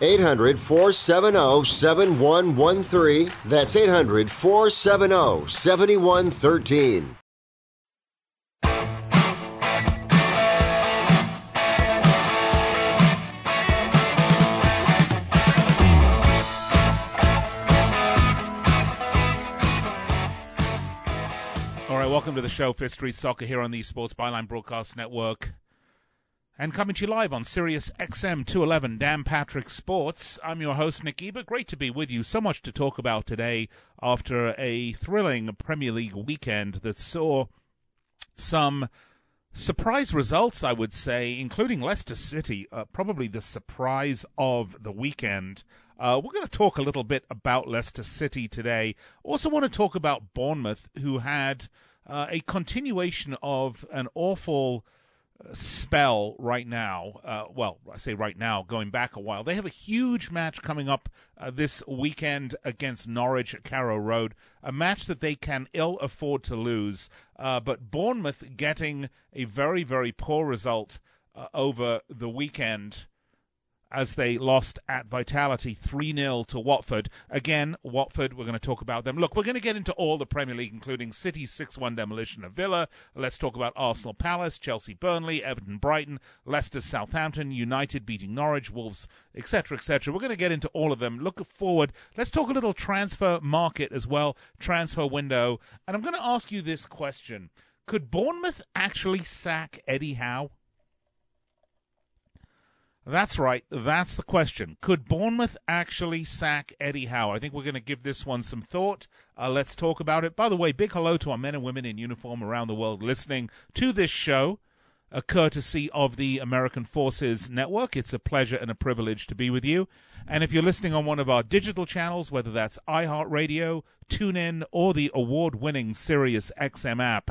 800 470 7113. That's 800 470 7113. All right, welcome to the show, Fifth Street Soccer here on the Sports Byline Broadcast Network. And coming to you live on Sirius XM 211, Dan Patrick Sports. I'm your host, Nick Geber. Great to be with you. So much to talk about today after a thrilling Premier League weekend that saw some surprise results, I would say, including Leicester City, uh, probably the surprise of the weekend. Uh, we're going to talk a little bit about Leicester City today. Also, want to talk about Bournemouth, who had uh, a continuation of an awful spell right now. Uh, well, I say right now, going back a while. They have a huge match coming up uh, this weekend against Norwich at Carrow Road, a match that they can ill afford to lose. Uh, but Bournemouth getting a very, very poor result uh, over the weekend as they lost at Vitality 3 0 to Watford. Again, Watford, we're going to talk about them. Look, we're going to get into all the Premier League, including City's 6 1 demolition of Villa. Let's talk about Arsenal Palace, Chelsea Burnley, Everton Brighton, Leicester Southampton, United beating Norwich, Wolves, etc., etc. We're going to get into all of them. Look forward. Let's talk a little transfer market as well, transfer window. And I'm going to ask you this question Could Bournemouth actually sack Eddie Howe? That's right. That's the question. Could Bournemouth actually sack Eddie Howe? I think we're going to give this one some thought. Uh, let's talk about it. By the way, big hello to our men and women in uniform around the world listening to this show, a courtesy of the American Forces Network. It's a pleasure and a privilege to be with you. And if you're listening on one of our digital channels, whether that's iHeartRadio, TuneIn, or the award-winning Sirius XM app,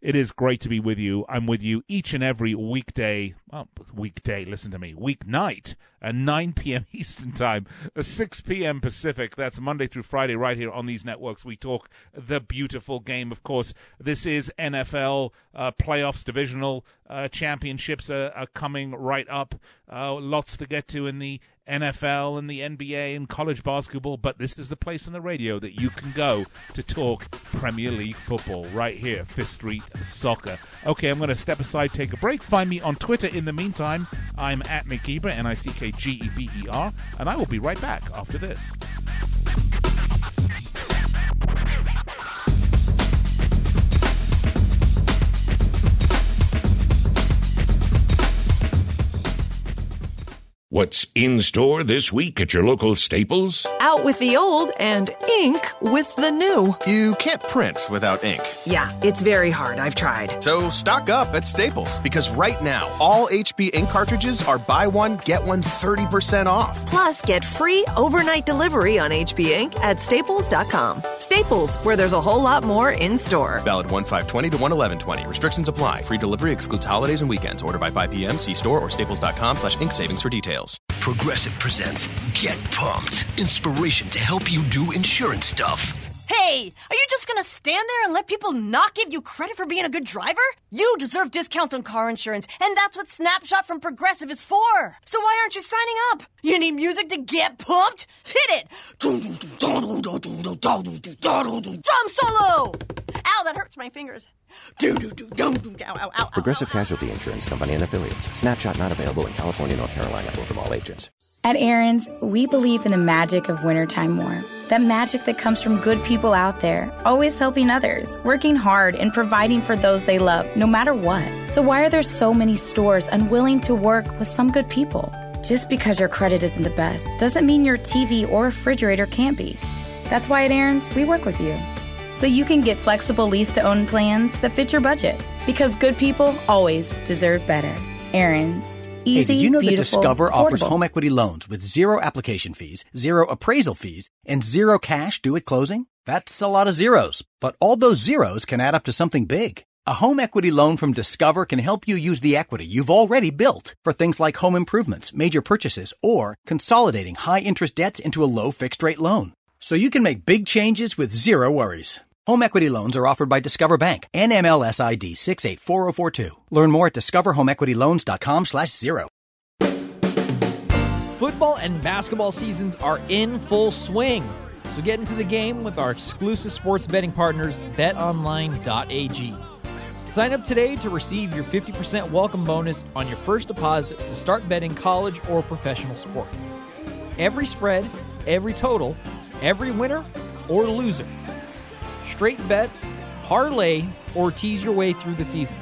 it is great to be with you. I'm with you each and every weekday. Well, weekday, listen to me. Weeknight at 9 p.m. Eastern Time, 6 p.m. Pacific. That's Monday through Friday, right here on these networks. We talk the beautiful game. Of course, this is NFL uh, playoffs, divisional uh, championships are, are, coming right up. Uh, lots to get to in the NFL and the NBA and college basketball, but this is the place on the radio that you can go to talk Premier League football right here, Fifth Street Soccer. Okay, I'm going to step aside, take a break. Find me on Twitter in the meantime. I'm at Nick N I C K G E B E R, and I will be right back after this. What's in store this week at your local Staples? Out with the old and ink with the new. You can't print without ink. Yeah, it's very hard. I've tried. So stock up at Staples because right now, all HP ink cartridges are buy one, get one 30% off. Plus, get free overnight delivery on HP ink at staples.com. Staples, where there's a whole lot more in store. Valid 1 520 to 11120. Restrictions apply. Free delivery excludes holidays and weekends. Order by 5 p.m. See store or staples.com slash ink savings for details. Progressive presents Get Pumped. Inspiration to help you do insurance stuff. Hey, are you just gonna stand there and let people not give you credit for being a good driver? You deserve discounts on car insurance, and that's what Snapshot from Progressive is for. So why aren't you signing up? You need music to get pumped? Hit it! Drum solo! Ow, that hurts my fingers. Do do do do do. Ow ow ow. Progressive Casualty Insurance Company and affiliates. Snapshot not available in California, North Carolina, or from all agents. At Aaron's, we believe in the magic of wintertime warmth. That magic that comes from good people out there, always helping others, working hard, and providing for those they love, no matter what. So, why are there so many stores unwilling to work with some good people? Just because your credit isn't the best doesn't mean your TV or refrigerator can't be. That's why at Aaron's, we work with you. So you can get flexible lease to own plans that fit your budget. Because good people always deserve better. Aaron's. Easy, hey, did you know that Discover offers home equity loans with zero application fees, zero appraisal fees, and zero cash due at closing? That's a lot of zeros, but all those zeros can add up to something big. A home equity loan from Discover can help you use the equity you've already built for things like home improvements, major purchases, or consolidating high interest debts into a low fixed rate loan. So you can make big changes with zero worries. Home equity loans are offered by Discover Bank, NMLS ID 684042. Learn more at discoverhomeequityloans.com slash zero. Football and basketball seasons are in full swing. So get into the game with our exclusive sports betting partners, betonline.ag. Sign up today to receive your 50% welcome bonus on your first deposit to start betting college or professional sports. Every spread, every total, every winner or loser. Straight bet, parlay, or tease your way through the season.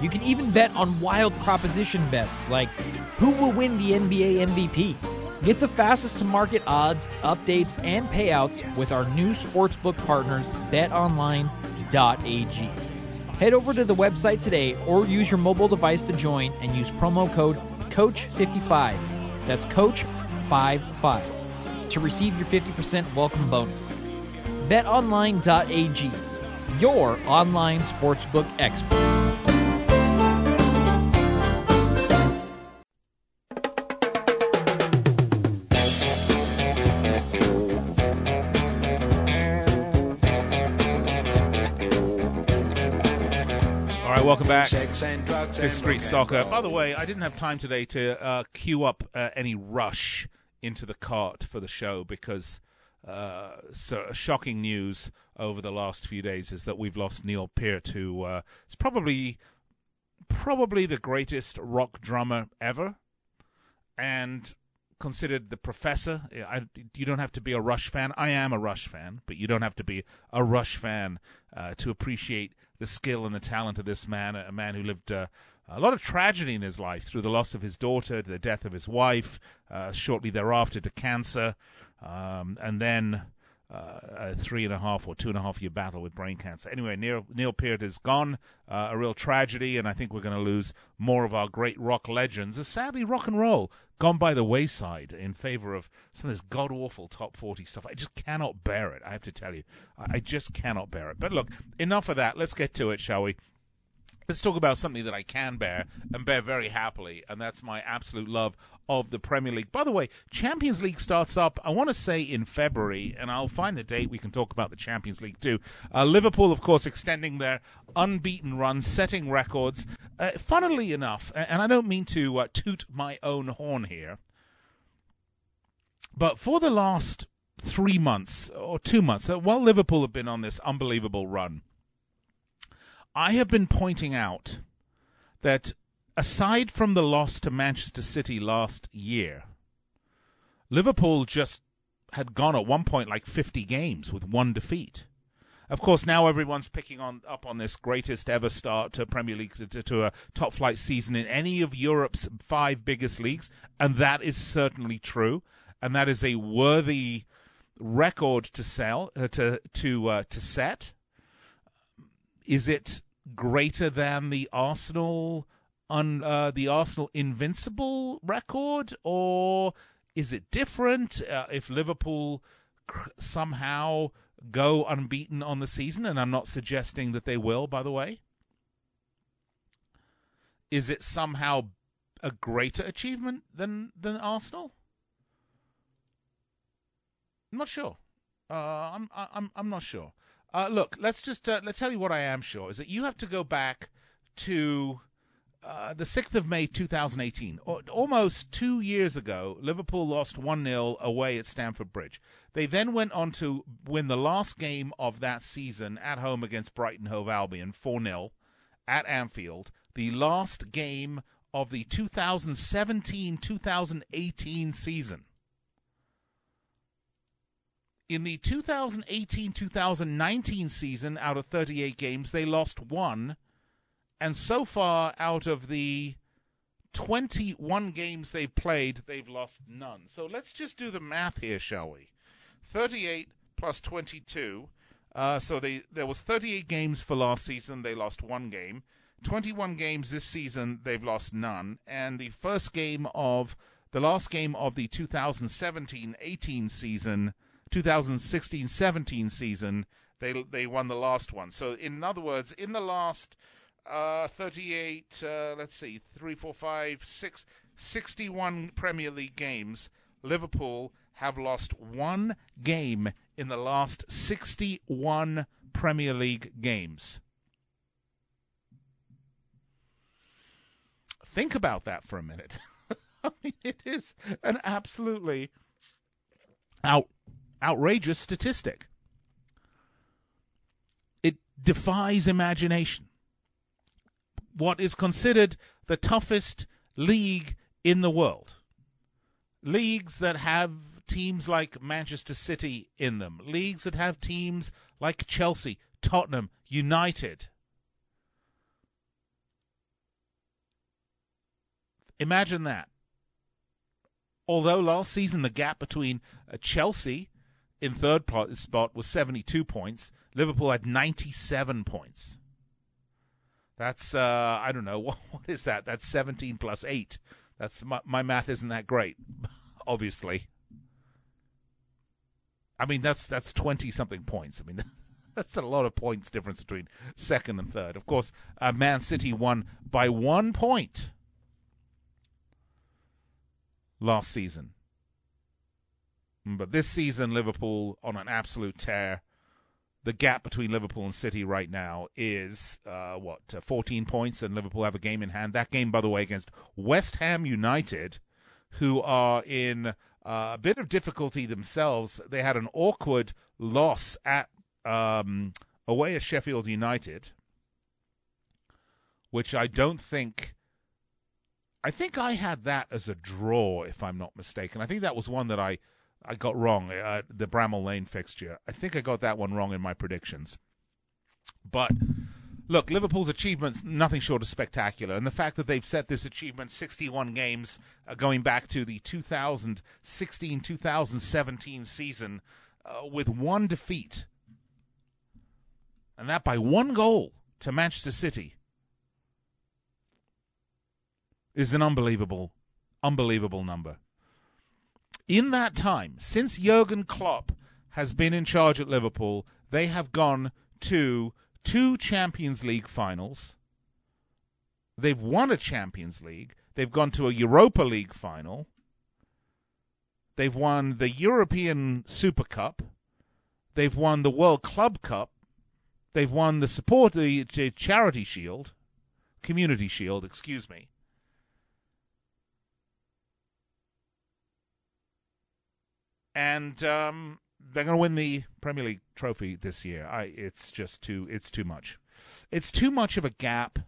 You can even bet on wild proposition bets like who will win the NBA MVP. Get the fastest to market odds, updates, and payouts with our new sportsbook partners, betonline.ag. Head over to the website today or use your mobile device to join and use promo code COACH55. That's COACH55 to receive your 50% welcome bonus. BetOnline.ag, your online sportsbook experts. All right, welcome back. Fifth Street Soccer. By the way, I didn't have time today to uh, queue up uh, any rush into the cart for the show because uh, so shocking news over the last few days is that we've lost Neil Peart, who uh, is probably probably the greatest rock drummer ever, and considered the professor. I, you don't have to be a Rush fan. I am a Rush fan, but you don't have to be a Rush fan uh, to appreciate the skill and the talent of this man. A man who lived. Uh, a lot of tragedy in his life through the loss of his daughter, the death of his wife, uh, shortly thereafter to cancer, um, and then uh, a three and a half or two and a half year battle with brain cancer. Anyway, Neil, Neil Peart is gone, uh, a real tragedy, and I think we're going to lose more of our great rock legends. As sadly, rock and roll gone by the wayside in favor of some of this god awful top 40 stuff. I just cannot bear it, I have to tell you. I, I just cannot bear it. But look, enough of that. Let's get to it, shall we? Let's talk about something that I can bear and bear very happily, and that's my absolute love of the Premier League. By the way, Champions League starts up, I want to say in February, and I'll find the date. We can talk about the Champions League too. Uh, Liverpool, of course, extending their unbeaten run, setting records. Uh, funnily enough, and I don't mean to uh, toot my own horn here, but for the last three months or two months, uh, while Liverpool have been on this unbelievable run, I have been pointing out that aside from the loss to Manchester City last year, Liverpool just had gone at one point like 50 games with one defeat. Of course, now everyone's picking on up on this greatest ever start to Premier League to, to a top flight season in any of Europe's five biggest leagues, and that is certainly true, and that is a worthy record to sell uh, to to uh, to set. Is it greater than the Arsenal on uh, the Arsenal invincible record, or is it different? Uh, if Liverpool cr- somehow go unbeaten on the season, and I'm not suggesting that they will, by the way, is it somehow a greater achievement than than Arsenal? I'm not sure. Uh, I'm I'm I'm not sure. Uh, look, let's just uh, let's tell you what I am sure is that you have to go back to uh, the 6th of May 2018, almost two years ago, Liverpool lost 1 0 away at Stamford Bridge. They then went on to win the last game of that season at home against Brighton Hove Albion 4 0 at Anfield. The last game of the 2017 2018 season. In the 2018 2019 season, out of 38 games, they lost one and so far, out of the 21 games they've played, they've lost none. So let's just do the math here, shall we? 38 plus 22. Uh, so they there was 38 games for last season. They lost one game. 21 games this season. They've lost none. And the first game of the last game of the 2017-18 season, 2016-17 season, they they won the last one. So in other words, in the last uh, 38, uh, let's see, 3, 4, 5, 6, 61 Premier League games. Liverpool have lost one game in the last 61 Premier League games. Think about that for a minute. I mean, it is an absolutely out, outrageous statistic. It defies imagination what is considered the toughest league in the world. Leagues that have teams like Manchester City in them, leagues that have teams like Chelsea, Tottenham, United. Imagine that. Although last season the gap between uh, Chelsea in third spot was 72 points, Liverpool had 97 points. That's uh, I don't know what, what is that? That's 17 plus 8. That's my, my math isn't that great, obviously. I mean that's that's 20 something points. I mean that's a lot of points difference between second and third. Of course, uh, Man City won by 1 point last season. But this season Liverpool on an absolute tear the gap between Liverpool and City right now is uh, what uh, 14 points, and Liverpool have a game in hand. That game, by the way, against West Ham United, who are in uh, a bit of difficulty themselves. They had an awkward loss at um, away at Sheffield United, which I don't think. I think I had that as a draw, if I'm not mistaken. I think that was one that I I got wrong. Uh, the Bramall Lane fixture. I think I got that one wrong in my predictions. But look, Liverpool's achievements nothing short of spectacular, and the fact that they've set this achievement 61 games uh, going back to the 2016-2017 season uh, with one defeat, and that by one goal to Manchester City, is an unbelievable, unbelievable number in that time, since Jurgen Klopp has been in charge at Liverpool, they have gone to two Champions League finals. They've won a Champions League. They've gone to a Europa League final. They've won the European Super Cup. They've won the World Club Cup. They've won the support the Charity Shield, Community Shield, excuse me. And um, they're going to win the Premier League trophy this year. I, it's just too, it's too much. It's too much of a gap,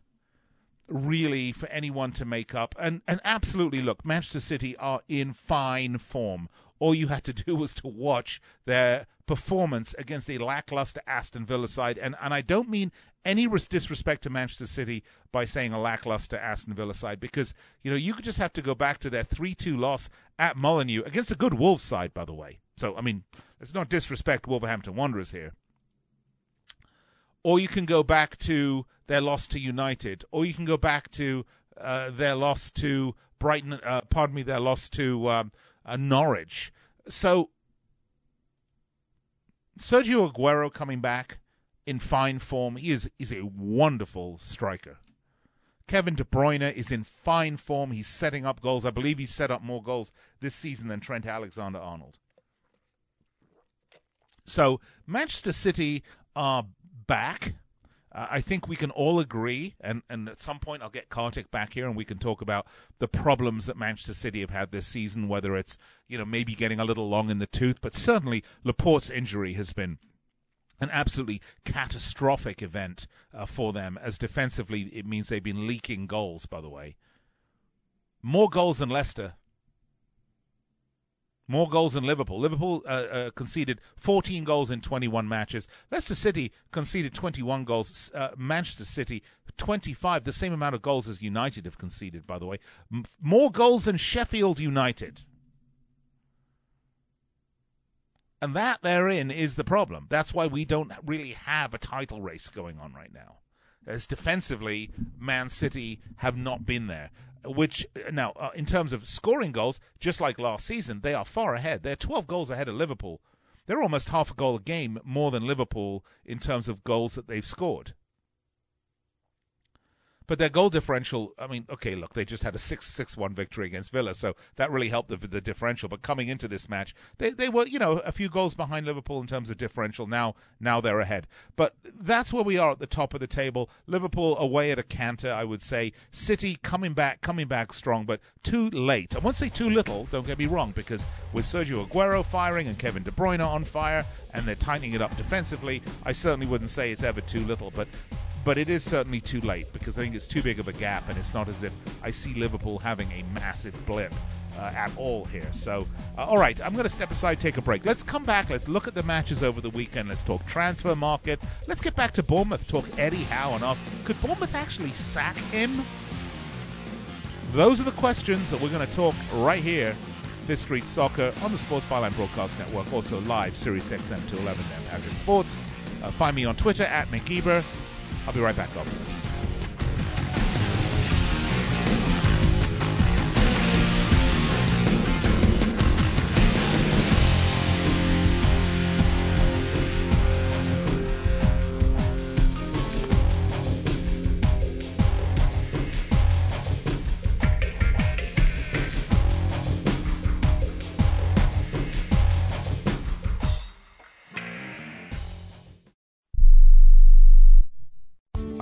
really, for anyone to make up. And and absolutely, look, Manchester City are in fine form. All you had to do was to watch their performance against a lackluster Aston Villa side, and and I don't mean any disrespect to Manchester City by saying a lackluster Aston Villa side because you know you could just have to go back to their three-two loss at Molineux against a good Wolves side, by the way. So I mean, let's not disrespect Wolverhampton Wanderers here. Or you can go back to their loss to United, or you can go back to uh, their loss to Brighton. Uh, pardon me, their loss to um, uh, Norwich. So Sergio Aguero coming back in fine form. He is is a wonderful striker. Kevin De Bruyne is in fine form. He's setting up goals. I believe he's set up more goals this season than Trent Alexander Arnold. So Manchester City are back. Uh, I think we can all agree, and, and at some point I'll get Kartik back here and we can talk about the problems that Manchester City have had this season, whether it's, you know, maybe getting a little long in the tooth, but certainly Laporte's injury has been an absolutely catastrophic event uh, for them, as defensively it means they've been leaking goals, by the way. More goals than Leicester more goals than Liverpool. Liverpool uh, uh, conceded 14 goals in 21 matches. Leicester City conceded 21 goals. Uh, Manchester City 25, the same amount of goals as United have conceded, by the way. M- more goals than Sheffield United. And that therein is the problem. That's why we don't really have a title race going on right now. As defensively, Man City have not been there which now uh, in terms of scoring goals, just like last season, they are far ahead. They're 12 goals ahead of Liverpool. They're almost half a goal a game more than Liverpool in terms of goals that they've scored. But their goal differential, I mean, okay, look, they just had a 6 6 1 victory against Villa, so that really helped the, the differential. But coming into this match, they, they were, you know, a few goals behind Liverpool in terms of differential. Now now they're ahead. But that's where we are at the top of the table. Liverpool away at a canter, I would say. City coming back, coming back strong, but too late. I won't say too little, don't get me wrong, because with Sergio Aguero firing and Kevin De Bruyne on fire, and they're tightening it up defensively, I certainly wouldn't say it's ever too little. But but it is certainly too late because I think it's too big of a gap, and it's not as if I see Liverpool having a massive blip uh, at all here. So, uh, all right, I'm going to step aside, take a break. Let's come back. Let's look at the matches over the weekend. Let's talk transfer market. Let's get back to Bournemouth, talk Eddie Howe, and ask could Bournemouth actually sack him? Those are the questions that we're going to talk right here. Fifth Street Soccer on the Sports Byline Broadcast Network, also live, Sirius XM 211 and Patrick Sports. Uh, find me on Twitter at Nick Geber. I'll be right back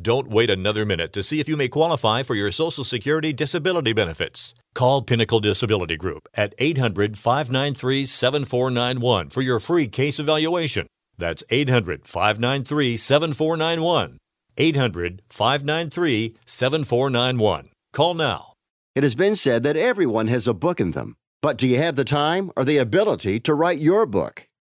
Don't wait another minute to see if you may qualify for your Social Security disability benefits. Call Pinnacle Disability Group at 800 593 7491 for your free case evaluation. That's 800 593 7491. 800 593 7491. Call now. It has been said that everyone has a book in them. But do you have the time or the ability to write your book?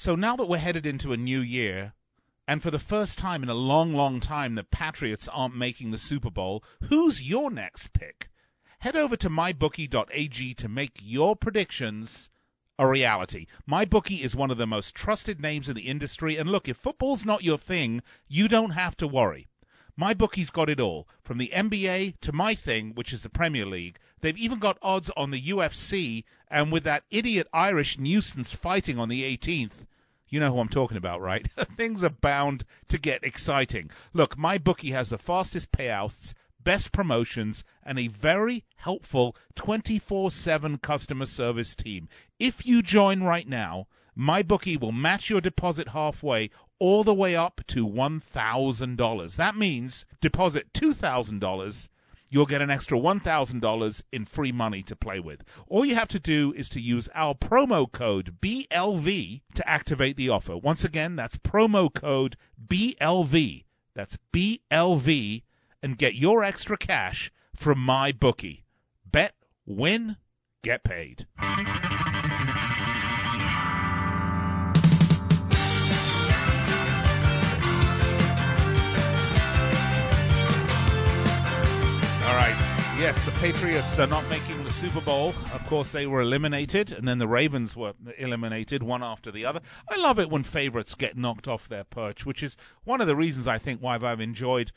so now that we're headed into a new year, and for the first time in a long, long time, the Patriots aren't making the Super Bowl, who's your next pick? Head over to mybookie.ag to make your predictions a reality. MyBookie is one of the most trusted names in the industry, and look, if football's not your thing, you don't have to worry. My bookie's got it all, from the NBA to my thing, which is the Premier League. They've even got odds on the UFC, and with that idiot Irish nuisance fighting on the 18th, you know who I'm talking about, right? Things are bound to get exciting. Look, my bookie has the fastest payouts, best promotions, and a very helpful 24 7 customer service team. If you join right now, my bookie will match your deposit halfway all the way up to $1,000. That means deposit $2,000, you'll get an extra $1,000 in free money to play with. All you have to do is to use our promo code BLV to activate the offer. Once again, that's promo code BLV. That's BLV and get your extra cash from my bookie. Bet, win, get paid. Yes, the Patriots are not making the Super Bowl. Of course, they were eliminated, and then the Ravens were eliminated one after the other. I love it when favorites get knocked off their perch, which is one of the reasons I think why I've enjoyed.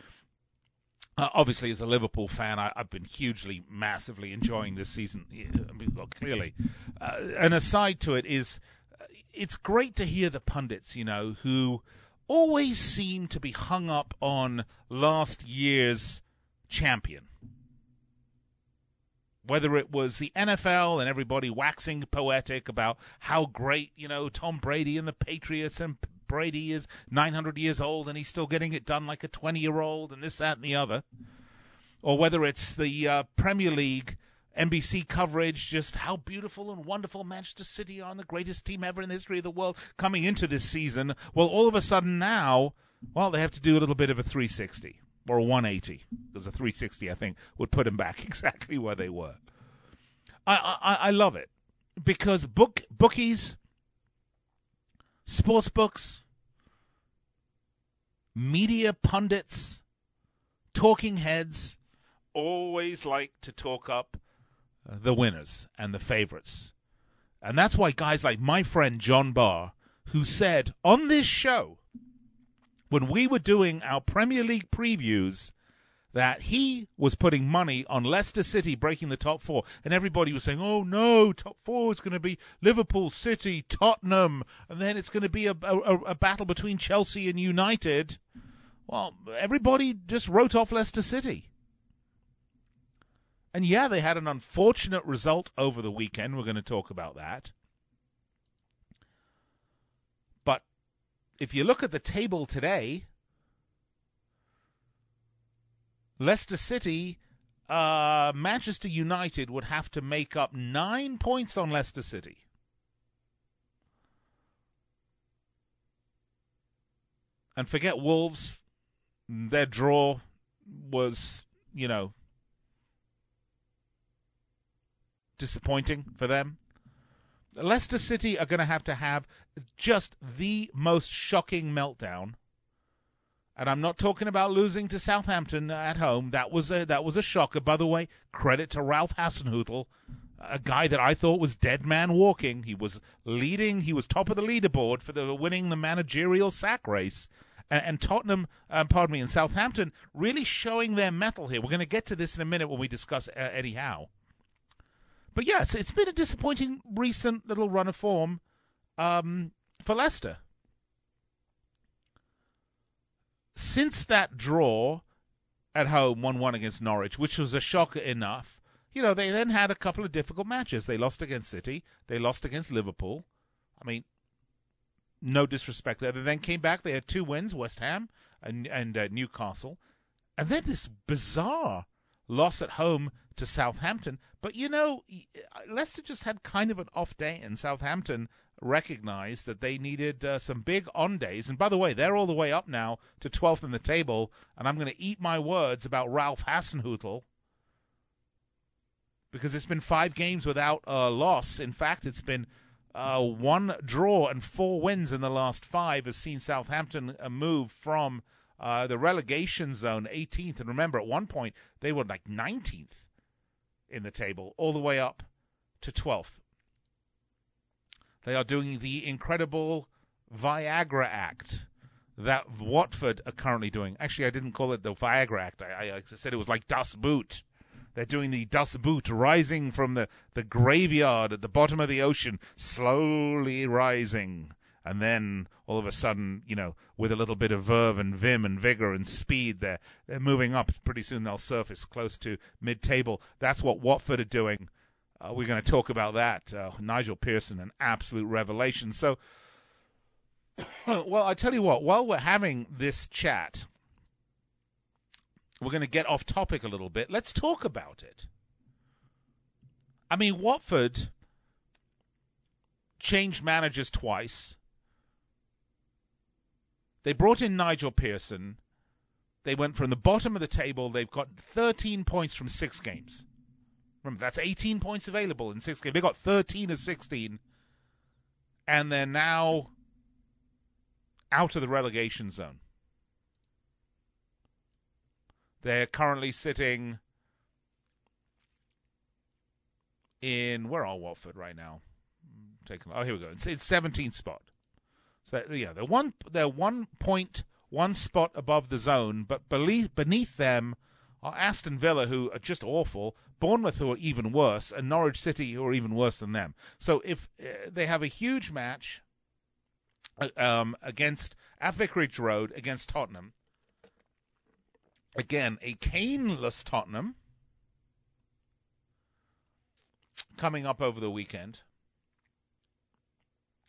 Uh, obviously, as a Liverpool fan, I, have been hugely, massively enjoying this season. I mean, well, clearly, uh, an aside to it is, uh, it's great to hear the pundits, you know, who always seem to be hung up on last year's champion whether it was the NFL and everybody waxing poetic about how great, you know, Tom Brady and the Patriots and Brady is 900 years old and he's still getting it done like a 20 year old and this, that, and the other. Or whether it's the uh, Premier League NBC coverage, just how beautiful and wonderful Manchester City are and the greatest team ever in the history of the world coming into this season. Well, all of a sudden now, well, they have to do a little bit of a 360 or a 180 because a 360 I think would put them back exactly where they were. I I, I love it because book bookies, sports books, media pundits, talking heads always like to talk up uh, the winners and the favorites. And that's why guys like my friend John Barr, who said on this show when we were doing our Premier League previews that he was putting money on Leicester City breaking the top four, and everybody was saying, "Oh no, top four is going to be Liverpool, City, Tottenham, and then it's going to be a, a, a, battle between Chelsea and United." Well, everybody just wrote off Leicester City. And yeah, they had an unfortunate result over the weekend. We're going to talk about that. If you look at the table today, Leicester City, uh, Manchester United would have to make up nine points on Leicester City. And forget Wolves. Their draw was, you know, disappointing for them. Leicester City are going to have to have just the most shocking meltdown. And I'm not talking about losing to Southampton at home. That was a that was a shocker. By the way, credit to Ralph Hasenhüttl, a guy that I thought was dead man walking. He was leading. He was top of the leaderboard for the winning the managerial sack race. And, and Tottenham, um, pardon me, and Southampton really showing their mettle here. We're going to get to this in a minute when we discuss uh, Eddie Howe. But yes, it's been a disappointing recent little run of form um, for Leicester. Since that draw at home 1 1 against Norwich, which was a shocker enough, you know, they then had a couple of difficult matches. They lost against City. They lost against Liverpool. I mean, no disrespect there. They then came back. They had two wins, West Ham and, and uh, Newcastle. And then this bizarre loss at home to Southampton. But, you know, Leicester just had kind of an off day, and Southampton recognized that they needed uh, some big on days. And by the way, they're all the way up now to 12th in the table, and I'm going to eat my words about Ralph Hasenhüttl because it's been five games without a loss. In fact, it's been uh, one draw and four wins in the last five has seen Southampton uh, move from uh, the relegation zone, 18th. And remember, at one point, they were like 19th in the table, all the way up to 12th. They are doing the incredible Viagra Act that Watford are currently doing. Actually, I didn't call it the Viagra Act. I, I said it was like Das Boot. They're doing the Das Boot, rising from the, the graveyard at the bottom of the ocean, slowly rising. And then all of a sudden, you know, with a little bit of verve and vim and vigor and speed, they're, they're moving up. Pretty soon they'll surface close to mid table. That's what Watford are doing. Uh, we're going to talk about that. Uh, Nigel Pearson, an absolute revelation. So, well, I tell you what, while we're having this chat, we're going to get off topic a little bit. Let's talk about it. I mean, Watford changed managers twice. They brought in Nigel Pearson. They went from the bottom of the table. They've got 13 points from six games. Remember, that's 18 points available in six games. They got 13 of 16. And they're now out of the relegation zone. They're currently sitting in where are Watford right now? Taking oh here we go. It's, it's 17th spot. So yeah, they're one they're one point one spot above the zone, but beneath them are Aston Villa, who are just awful, Bournemouth, who are even worse, and Norwich City, who are even worse than them. So if uh, they have a huge match uh, um, against at Vicarage Road against Tottenham, again a Kaneless Tottenham coming up over the weekend.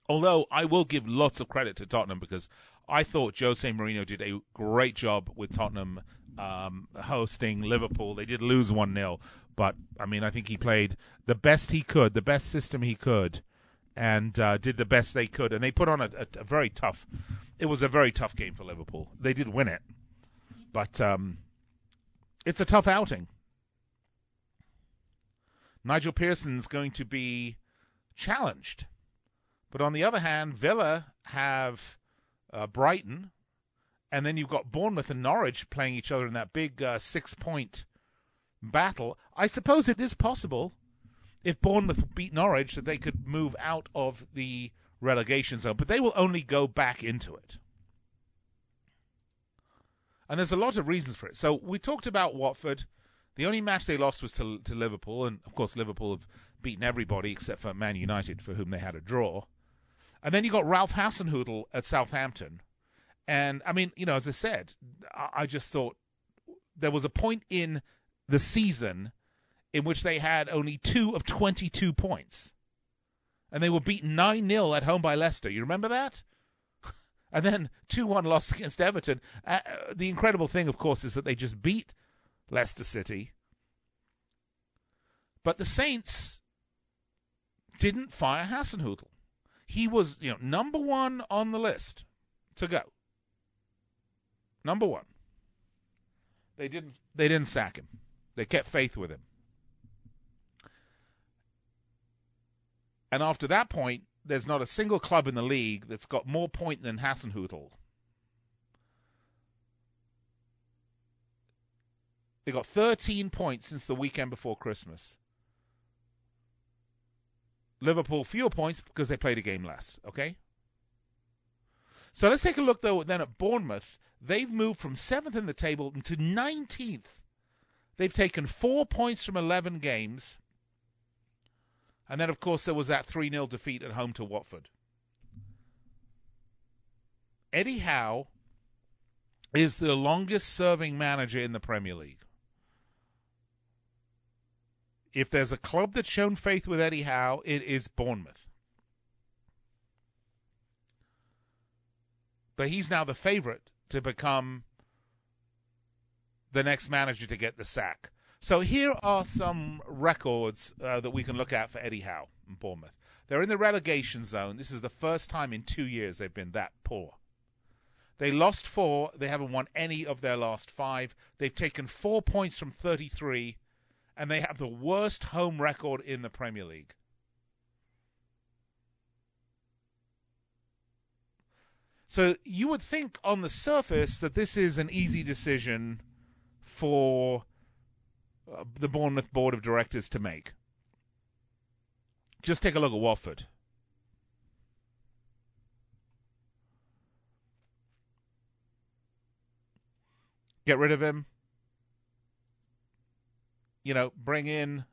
Although I will give lots of credit to Tottenham because I thought Jose Mourinho did a great job with Tottenham um, hosting Liverpool. They did lose 1 0, but I mean, I think he played the best he could, the best system he could, and uh, did the best they could. And they put on a, a, a, very tough, it was a very tough game for Liverpool. They did win it, but um, it's a tough outing. Nigel Pearson's going to be challenged. But on the other hand, Villa have uh, Brighton, and then you've got Bournemouth and Norwich playing each other in that big uh, six point battle. I suppose it is possible if Bournemouth beat Norwich that they could move out of the relegation zone, but they will only go back into it. And there's a lot of reasons for it. So we talked about Watford. The only match they lost was to, to Liverpool, and of course Liverpool have beaten everybody except for Man United, for whom they had a draw. And then you got Ralph Hasenhüttl at Southampton, and I mean, you know, as I said, I just thought there was a point in the season in which they had only two of 22 points. And they were beaten 9 0 at home by Leicester. You remember that? and then 2 1 loss against Everton. Uh, the incredible thing, of course, is that they just beat Leicester City. But the Saints didn't fire Hasenhüttl. He was, you know, number one on the list to go. Number one. They didn't they didn't sack him. They kept faith with him. And after that point, there's not a single club in the league that's got more point than Hasenhüttl. They got 13 points since the weekend before Christmas. Liverpool fewer points because they played a game last, okay? So let's take a look though then at Bournemouth They've moved from seventh in the table to 19th. They've taken four points from 11 games. And then, of course, there was that 3 0 defeat at home to Watford. Eddie Howe is the longest serving manager in the Premier League. If there's a club that's shown faith with Eddie Howe, it is Bournemouth. But he's now the favorite to become the next manager to get the sack. So here are some records uh, that we can look at for Eddie Howe and Bournemouth. They're in the relegation zone. This is the first time in two years they've been that poor. They lost four. They haven't won any of their last five. They've taken four points from 33, and they have the worst home record in the Premier League. So you would think on the surface that this is an easy decision for uh, the Bournemouth board of directors to make. Just take a look at Watford. Get rid of him. You know, bring in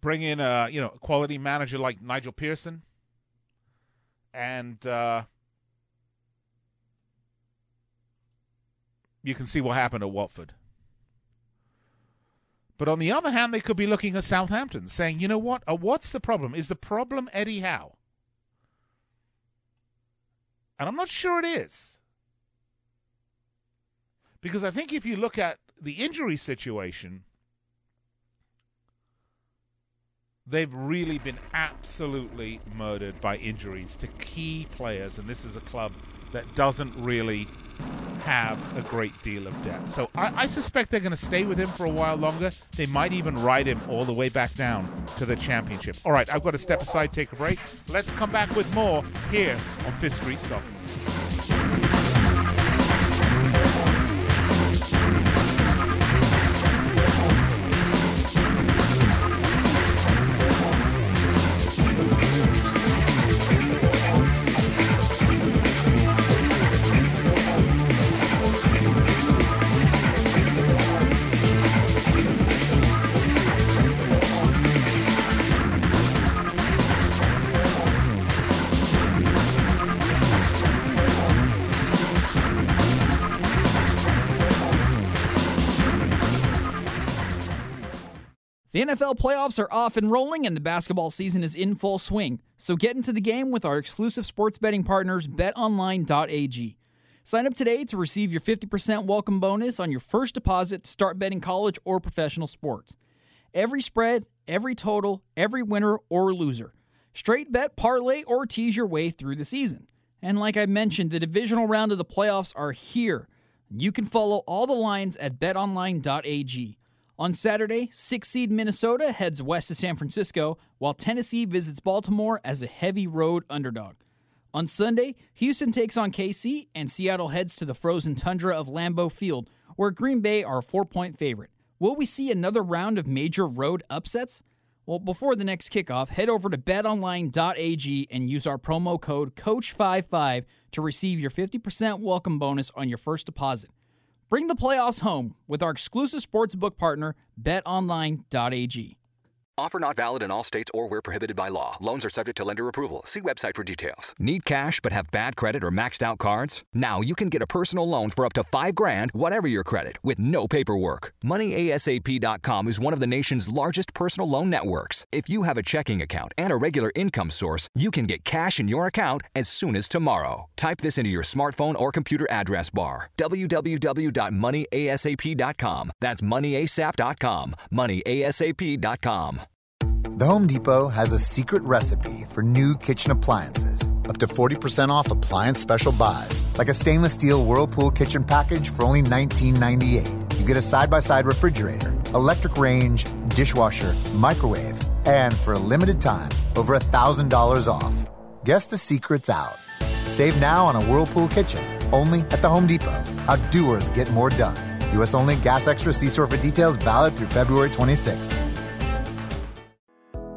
bring in a you know a quality manager like Nigel Pearson, and uh, you can see what happened at Watford. But on the other hand, they could be looking at Southampton, saying, "You know what? Uh, what's the problem? Is the problem Eddie Howe?" And I'm not sure it is. Because I think if you look at the injury situation, they've really been absolutely murdered by injuries to key players, and this is a club that doesn't really have a great deal of depth. So I, I suspect they're going to stay with him for a while longer. They might even ride him all the way back down to the championship. All right, I've got to step aside, take a break. Let's come back with more here on Fifth Street Soccer. NFL playoffs are off and rolling, and the basketball season is in full swing. So get into the game with our exclusive sports betting partners, betonline.ag. Sign up today to receive your 50% welcome bonus on your first deposit to start betting college or professional sports. Every spread, every total, every winner or loser. Straight bet, parlay, or tease your way through the season. And like I mentioned, the divisional round of the playoffs are here. You can follow all the lines at betonline.ag. On Saturday, six seed Minnesota heads west to San Francisco, while Tennessee visits Baltimore as a heavy road underdog. On Sunday, Houston takes on KC, and Seattle heads to the frozen tundra of Lambeau Field, where Green Bay are a four point favorite. Will we see another round of major road upsets? Well, before the next kickoff, head over to betonline.ag and use our promo code COACH55 to receive your 50% welcome bonus on your first deposit. Bring the playoffs home with our exclusive sportsbook partner, betonline.ag. Offer not valid in all states or where prohibited by law. Loans are subject to lender approval. See website for details. Need cash but have bad credit or maxed out cards? Now you can get a personal loan for up to 5 grand whatever your credit with no paperwork. MoneyASAP.com is one of the nation's largest personal loan networks. If you have a checking account and a regular income source, you can get cash in your account as soon as tomorrow. Type this into your smartphone or computer address bar. www.moneyasap.com. That's moneyasap.com. moneyasap.com. The Home Depot has a secret recipe for new kitchen appliances. Up to 40% off appliance special buys, like a stainless steel Whirlpool kitchen package for only $19.98. You get a side by side refrigerator, electric range, dishwasher, microwave, and for a limited time, over $1,000 off. Guess the secret's out. Save now on a Whirlpool kitchen, only at the Home Depot. How doers get more done. U.S. only, gas extra, see store for details, valid through February 26th.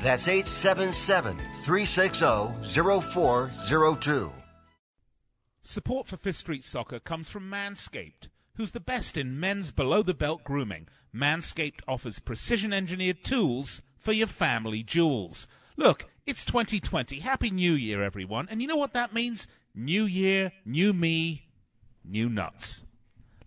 That's 877 360 0402. Support for Fifth Street Soccer comes from Manscaped, who's the best in men's below the belt grooming. Manscaped offers precision engineered tools for your family jewels. Look, it's 2020. Happy New Year, everyone. And you know what that means? New year, new me, new nuts.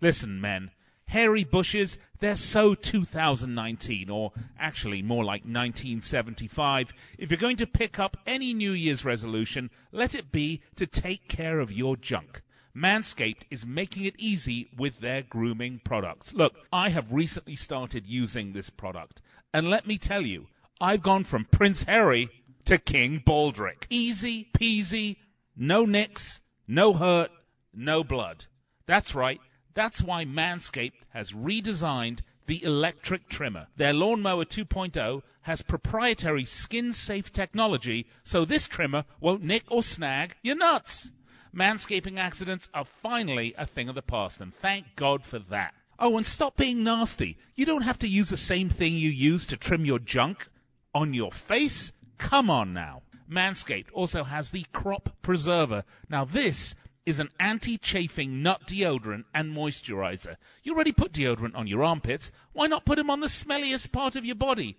Listen, men, hairy bushes, they're so 2019, or actually more like 1975. If you're going to pick up any New Year's resolution, let it be to take care of your junk. Manscaped is making it easy with their grooming products. Look, I have recently started using this product, and let me tell you, I've gone from Prince Harry to King Baldrick. Easy peasy, no nicks, no hurt, no blood. That's right. That's why Manscaped has redesigned the electric trimmer. Their Lawnmower 2.0 has proprietary skin safe technology, so this trimmer won't nick or snag your nuts. Manscaping accidents are finally a thing of the past, and thank God for that. Oh, and stop being nasty. You don't have to use the same thing you use to trim your junk on your face. Come on now. Manscaped also has the Crop Preserver. Now, this is an anti-chafing nut deodorant and moisturizer. You already put deodorant on your armpits. Why not put them on the smelliest part of your body?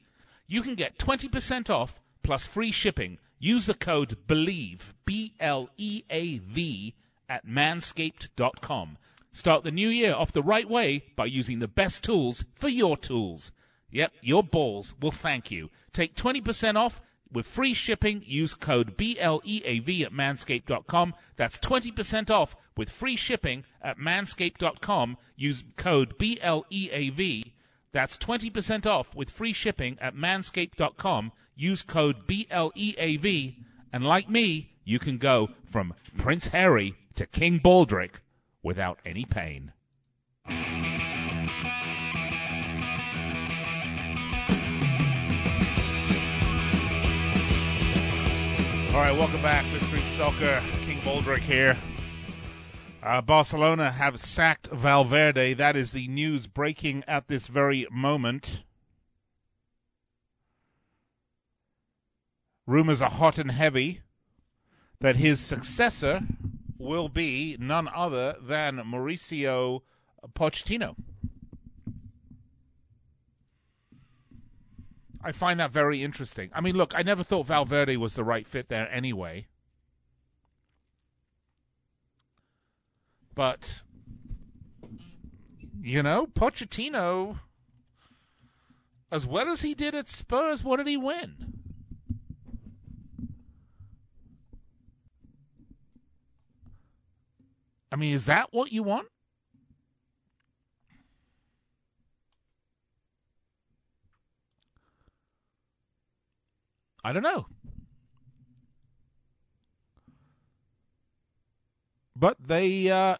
You can get 20% off plus free shipping. Use the code BLEAV, B-L-E-A-V, at manscaped.com. Start the new year off the right way by using the best tools for your tools. Yep, your balls will thank you. Take 20% off with free shipping, use code BLEAV at manscaped.com. That's 20% off with free shipping at manscaped.com. Use code BLEAV. That's 20% off with free shipping at manscaped.com. Use code BLEAV. And like me, you can go from Prince Harry to King Baldrick without any pain. All right, welcome back to Street Soccer. King Baldrick here. Uh, Barcelona have sacked Valverde. That is the news breaking at this very moment. Rumors are hot and heavy that his successor will be none other than Mauricio Pochettino. I find that very interesting. I mean, look, I never thought Valverde was the right fit there anyway. But, you know, Pochettino, as well as he did at Spurs, what did he win? I mean, is that what you want? I don't know. But they uh,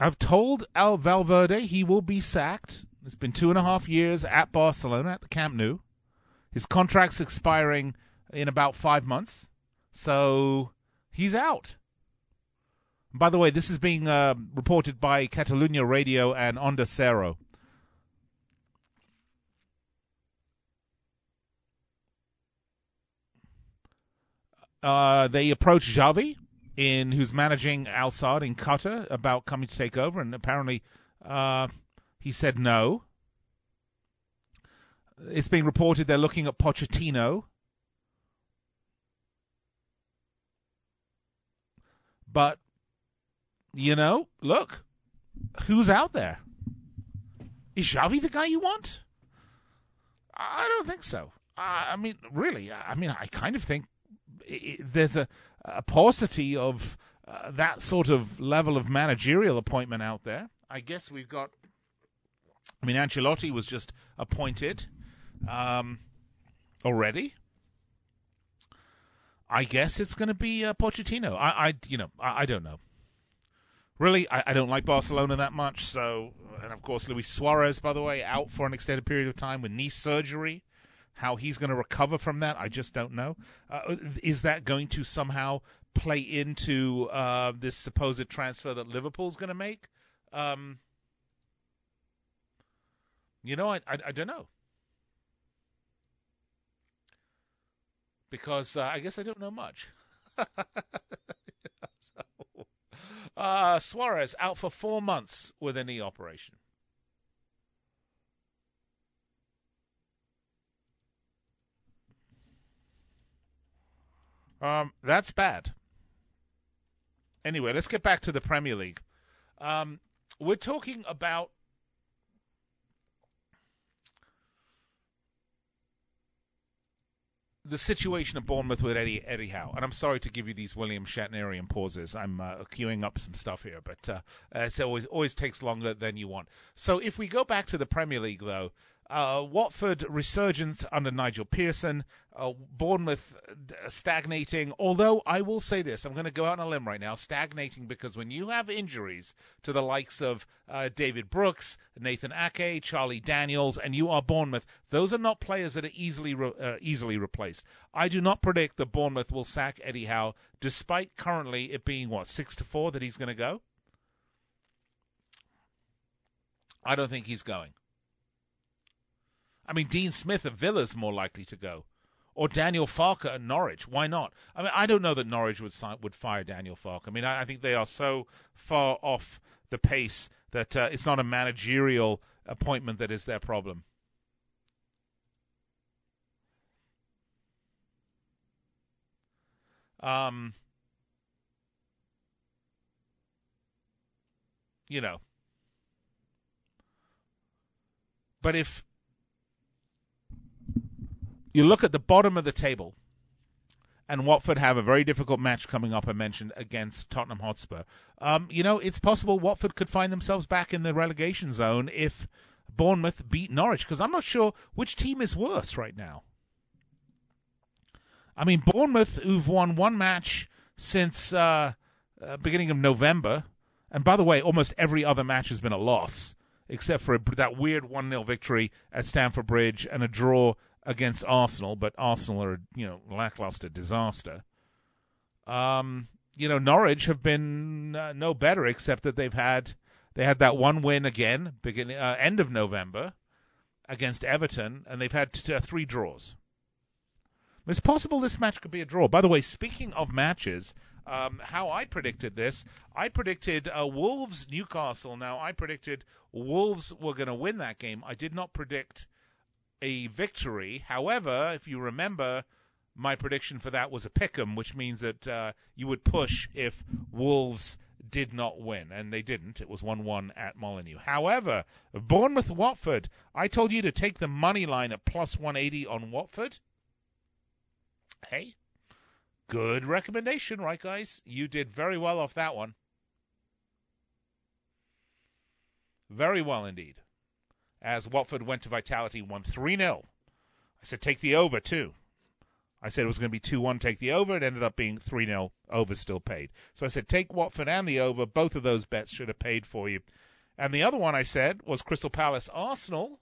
have told Al Valverde he will be sacked. It's been two and a half years at Barcelona at the Camp Nou. His contract's expiring in about five months, so he's out. By the way, this is being uh, reported by Catalunya Radio and Onda Cero. Uh, they approached Xavi, in who's managing Al Sadd in Qatar, about coming to take over, and apparently uh, he said no. It's being reported they're looking at Pochettino. But, you know, look, who's out there? Is Xavi the guy you want? I don't think so. I mean, really, I mean, I kind of think it, there's a, a paucity of uh, that sort of level of managerial appointment out there. I guess we've got. I mean, Ancelotti was just appointed Um, already? I guess it's going to be uh, Pochettino. I, I, you know, I, I don't know. Really, I, I, don't like Barcelona that much. So, and of course, Luis Suarez, by the way, out for an extended period of time with knee surgery. How he's going to recover from that, I just don't know. Uh, is that going to somehow play into uh, this supposed transfer that Liverpool's going to make? Um, you know, I, I, I don't know. Because uh, I guess I don't know much. uh, Suarez out for four months with a knee operation. Um, that's bad. Anyway, let's get back to the Premier League. Um, we're talking about the situation of Bournemouth with Eddie Eddie Howe, and I'm sorry to give you these William Shatnerian pauses. I'm uh, queuing up some stuff here, but uh, it always always takes longer than you want. So if we go back to the Premier League, though, uh, Watford resurgence under Nigel Pearson. Uh, Bournemouth stagnating. Although I will say this, I'm going to go out on a limb right now. Stagnating because when you have injuries to the likes of uh, David Brooks, Nathan Ake, Charlie Daniels, and you are Bournemouth, those are not players that are easily re- uh, easily replaced. I do not predict that Bournemouth will sack Eddie Howe, despite currently it being what six to four that he's going to go. I don't think he's going. I mean, Dean Smith of Villa's more likely to go, or Daniel Farke at Norwich. Why not? I mean, I don't know that Norwich would sign, would fire Daniel Farke. I mean, I, I think they are so far off the pace that uh, it's not a managerial appointment that is their problem. Um, you know, but if you look at the bottom of the table, and Watford have a very difficult match coming up. I mentioned against Tottenham Hotspur. Um, you know, it's possible Watford could find themselves back in the relegation zone if Bournemouth beat Norwich. Because I'm not sure which team is worse right now. I mean, Bournemouth, who've won one match since uh, uh, beginning of November, and by the way, almost every other match has been a loss, except for a, that weird one 0 victory at Stamford Bridge and a draw against Arsenal, but Arsenal are you know lackluster disaster. Um, you know Norwich have been uh, no better, except that they've had they had that one win again, beginning uh, end of November against Everton, and they've had t- uh, three draws. It's possible this match could be a draw. By the way, speaking of matches, um, how I predicted this, I predicted uh, Wolves Newcastle. Now I predicted Wolves were going to win that game. I did not predict a victory. However, if you remember, my prediction for that was a pick'em, which means that uh, you would push if Wolves did not win, and they didn't. It was 1 1 at Molineux. However, Bournemouth Watford, I told you to take the money line at plus 180 on Watford. Hey, good recommendation, right, guys? You did very well off that one. Very well indeed as Watford went to Vitality, won 3 0. I said, take the over, too. I said it was going to be 2 1, take the over. It ended up being 3 0, over still paid. So I said, take Watford and the over. Both of those bets should have paid for you. And the other one I said was Crystal Palace Arsenal.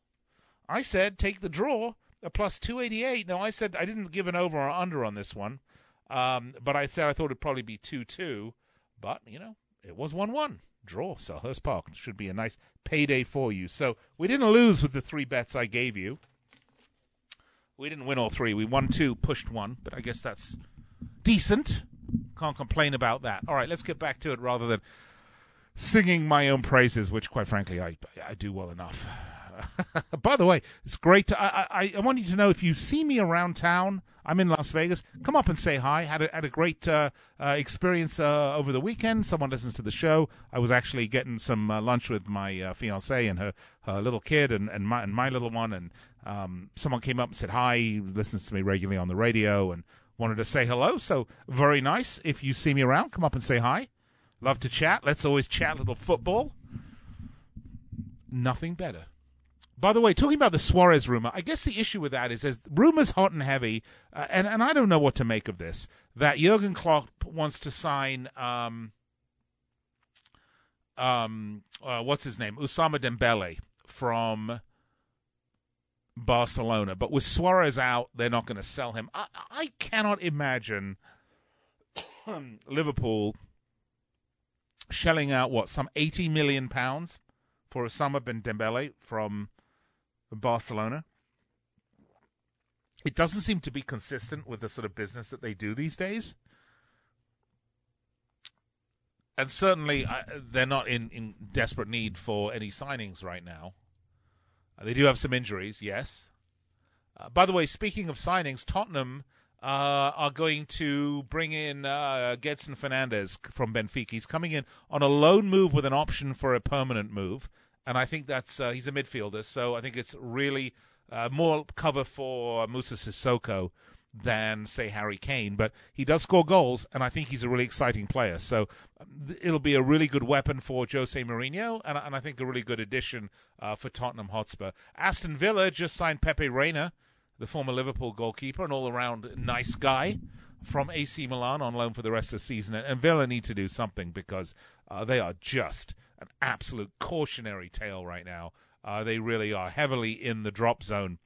I said, take the draw, a plus 288. Now, I said I didn't give an over or under on this one, um, but I said I thought it'd probably be 2 2. But, you know, it was 1 1 draw Selhurst Park. Should be a nice payday for you. So we didn't lose with the three bets I gave you. We didn't win all three. We won two, pushed one, but I guess that's decent. Can't complain about that. All right, let's get back to it rather than singing my own praises, which, quite frankly, I I do well enough. By the way, it's great. To, I, I I want you to know if you see me around town I'm in Las Vegas. Come up and say hi. Had a, had a great uh, uh, experience uh, over the weekend. Someone listens to the show. I was actually getting some uh, lunch with my uh, fiancee and her, her little kid and, and, my, and my little one. And um, someone came up and said hi. He listens to me regularly on the radio and wanted to say hello. So very nice. If you see me around, come up and say hi. Love to chat. Let's always chat a little football. Nothing better By the way, talking about the Suarez rumor, I guess the issue with that is as rumors hot and heavy, uh, and and I don't know what to make of this. That Jurgen Klopp wants to sign, um, um, uh, what's his name, Usama Dembele from Barcelona, but with Suarez out, they're not going to sell him. I, I cannot imagine Liverpool shelling out what some eighty million pounds for Usama bin Dembele from Barcelona. It doesn't seem to be consistent with the sort of business that they do these days. And certainly, uh, they're not in, in desperate need for any signings right now. Uh, they do have some injuries, yes. Uh, by the way, speaking of signings, Tottenham uh, are going to bring in uh, Gedson Fernandes from Benfica. He's coming in on a loan move with an option for a permanent move and I think that's uh, he's a midfielder, so I think it's really uh, more cover for Moussa Sissoko than say Harry Kane, but he does score goals, and I think he's a really exciting player. So um, it'll be a really good weapon for Jose Mourinho, and, and I think a really good addition uh, for Tottenham Hotspur. Aston Villa just signed Pepe Reina, the former Liverpool goalkeeper, an all-around nice guy from AC Milan on loan for the rest of the season, and Villa need to do something because uh, they are just an absolute cautionary tale right now. Uh, they really are heavily in the drop zone.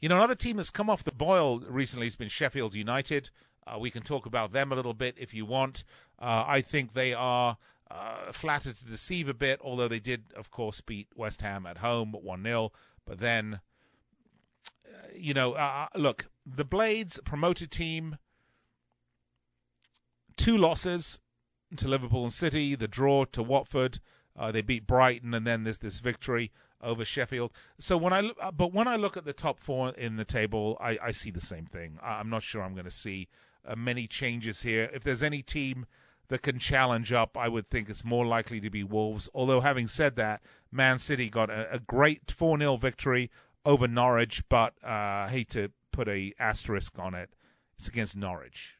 You know, another team that's come off the boil recently has been Sheffield United. Uh, we can talk about them a little bit if you want. Uh, I think they are uh, flattered to deceive a bit, although they did, of course, beat West Ham at home 1 0. But then, uh, you know, uh, look, the Blades, promoted team, two losses to Liverpool and City, the draw to Watford. Uh, they beat Brighton, and then there's this victory over Sheffield. So when I uh, but when I look at the top four in the table, I, I see the same thing. I'm not sure I'm going to see uh, many changes here. If there's any team that can challenge up, I would think it's more likely to be Wolves. Although having said that, Man City got a, a great 4 0 victory over Norwich, but uh, I hate to put a asterisk on it. It's against Norwich.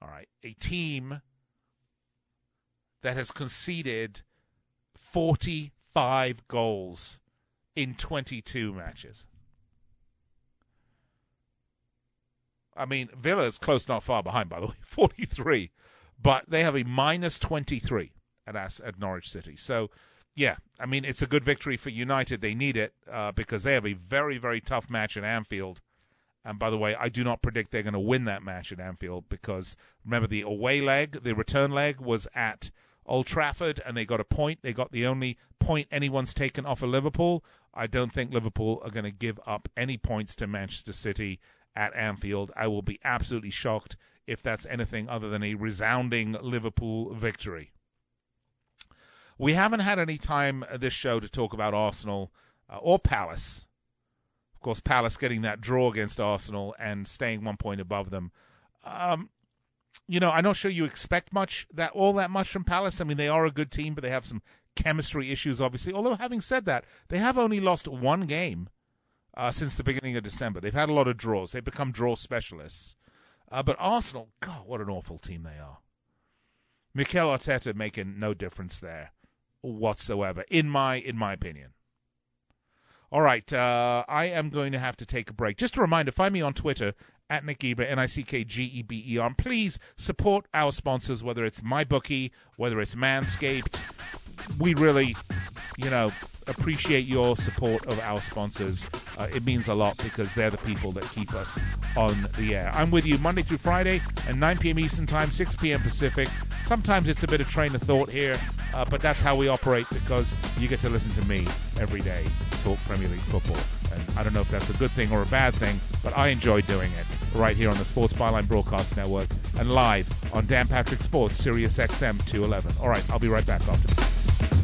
All right, a team that has conceded 45 goals in 22 matches. I mean, Villa is close, not far behind, by the way, 43. But they have a minus 23 at, at Norwich City. So, yeah, I mean, it's a good victory for United. They need it uh, because they have a very, very tough match at Anfield. And by the way, I do not predict they're going to win that match at Anfield because remember the away leg, the return leg was at Old Trafford and they got a point. They got the only point anyone's taken off of Liverpool. I don't think Liverpool are going to give up any points to Manchester City at Anfield. I will be absolutely shocked if that's anything other than a resounding Liverpool victory. We haven't had any time this show to talk about Arsenal uh, or Palace. Of course, Palace getting that draw against Arsenal and staying one point above them. Um, you know, I'm not sure you expect much that all that much from Palace. I mean, they are a good team, but they have some chemistry issues, obviously. Although, having said that, they have only lost one game uh, since the beginning of December. They've had a lot of draws. They've become draw specialists. Uh, but Arsenal, God, what an awful team they are. Mikel Arteta making no difference there whatsoever, in my in my opinion. All right, uh, I am going to have to take a break. Just a reminder, find me on Twitter at Nick Geber, N I C K G E B E R. Please support our sponsors, whether it's MyBookie, whether it's Manscaped. We really, you know, appreciate your support of our sponsors. Uh, it means a lot because they're the people that keep us on the air. I'm with you Monday through Friday at 9 p.m. Eastern Time, 6 p.m. Pacific. Sometimes it's a bit of train of thought here, uh, but that's how we operate because you get to listen to me every day talk Premier League football. And I don't know if that's a good thing or a bad thing, but I enjoy doing it right here on the Sports Byline Broadcast Network and live on Dan Patrick Sports, Sirius XM 211. All right, I'll be right back after this.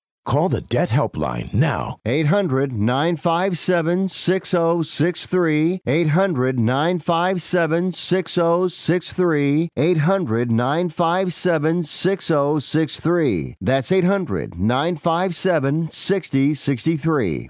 Call the Debt Helpline now. 800 957 6063. 800 957 6063. 800 957 6063. That's 800 957 6063.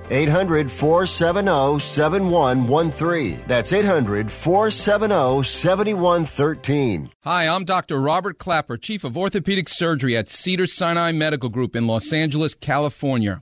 800 470 7113. That's 800 470 7113. Hi, I'm Dr. Robert Klapper, Chief of Orthopedic Surgery at Cedars-Sinai Medical Group in Los Angeles, California.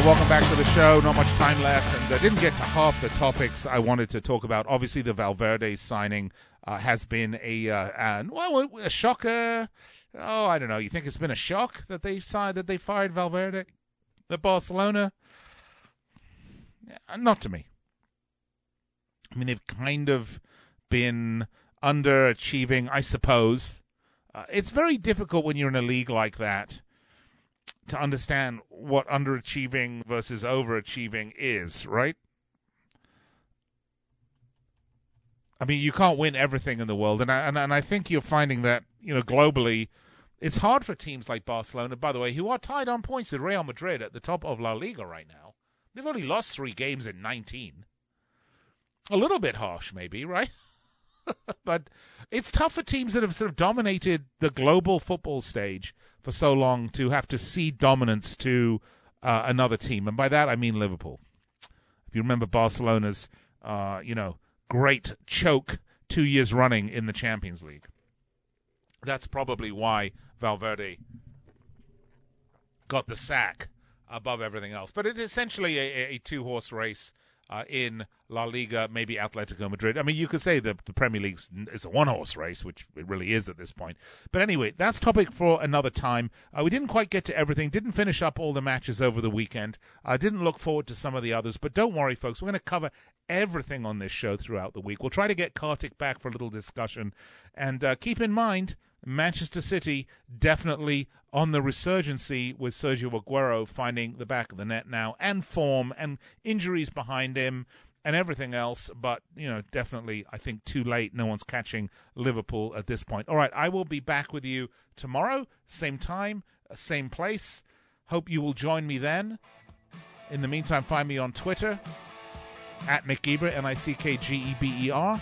Right, welcome back to the show. Not much time left, and I didn't get to half the topics I wanted to talk about. Obviously, the Valverde signing uh, has been a uh, uh, well, a shocker. Oh, I don't know. You think it's been a shock that they signed that they fired Valverde at Barcelona? Not to me. I mean, they've kind of been underachieving, I suppose. Uh, it's very difficult when you're in a league like that to understand what underachieving versus overachieving is, right? I mean, you can't win everything in the world, and I, and, and I think you're finding that you know globally, it's hard for teams like Barcelona, by the way, who are tied on points with Real Madrid at the top of La Liga right now. They've only lost three games in 19. A little bit harsh, maybe, right? but it's tough for teams that have sort of dominated the global football stage for so long to have to cede dominance to uh, another team, and by that I mean Liverpool. If you remember Barcelona's, uh, you know, great choke two years running in the Champions League, that's probably why Valverde got the sack above everything else. But it's essentially a, a two-horse race uh, in La Liga, maybe Atletico Madrid. I mean, you could say the, the Premier League is a one horse race, which it really is at this point. But anyway, that's topic for another time. Uh, we didn't quite get to everything, didn't finish up all the matches over the weekend. I uh, didn't look forward to some of the others, but don't worry, folks. We're going to cover everything on this show throughout the week. We'll try to get Kartik back for a little discussion. And uh, keep in mind, Manchester City definitely on the resurgency with Sergio Aguero finding the back of the net now and form and injuries behind him and everything else. But, you know, definitely, I think too late. No one's catching Liverpool at this point. All right, I will be back with you tomorrow, same time, uh, same place. Hope you will join me then. In the meantime, find me on Twitter at Nick Geber, N I C K G E B E R.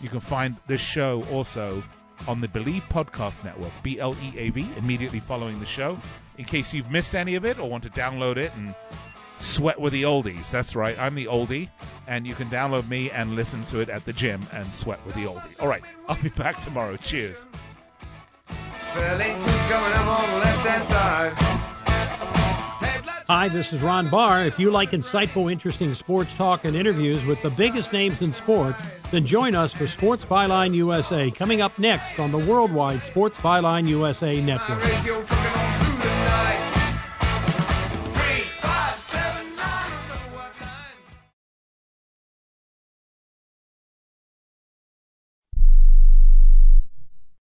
You can find this show also on the Bleav Podcast Network, B L E A V, immediately following the show. In case you've missed any of it or want to download it and sweat with the oldies. That's right, I'm the oldie, and you can download me and listen to it at the gym and sweat with the oldie. All right, I'll be back tomorrow. Cheers. Hi, this is Ron Barr. If you like insightful, interesting sports talk and interviews with the biggest names in sports, then join us for Sports Byline USA coming up next on the worldwide Sports Byline USA network.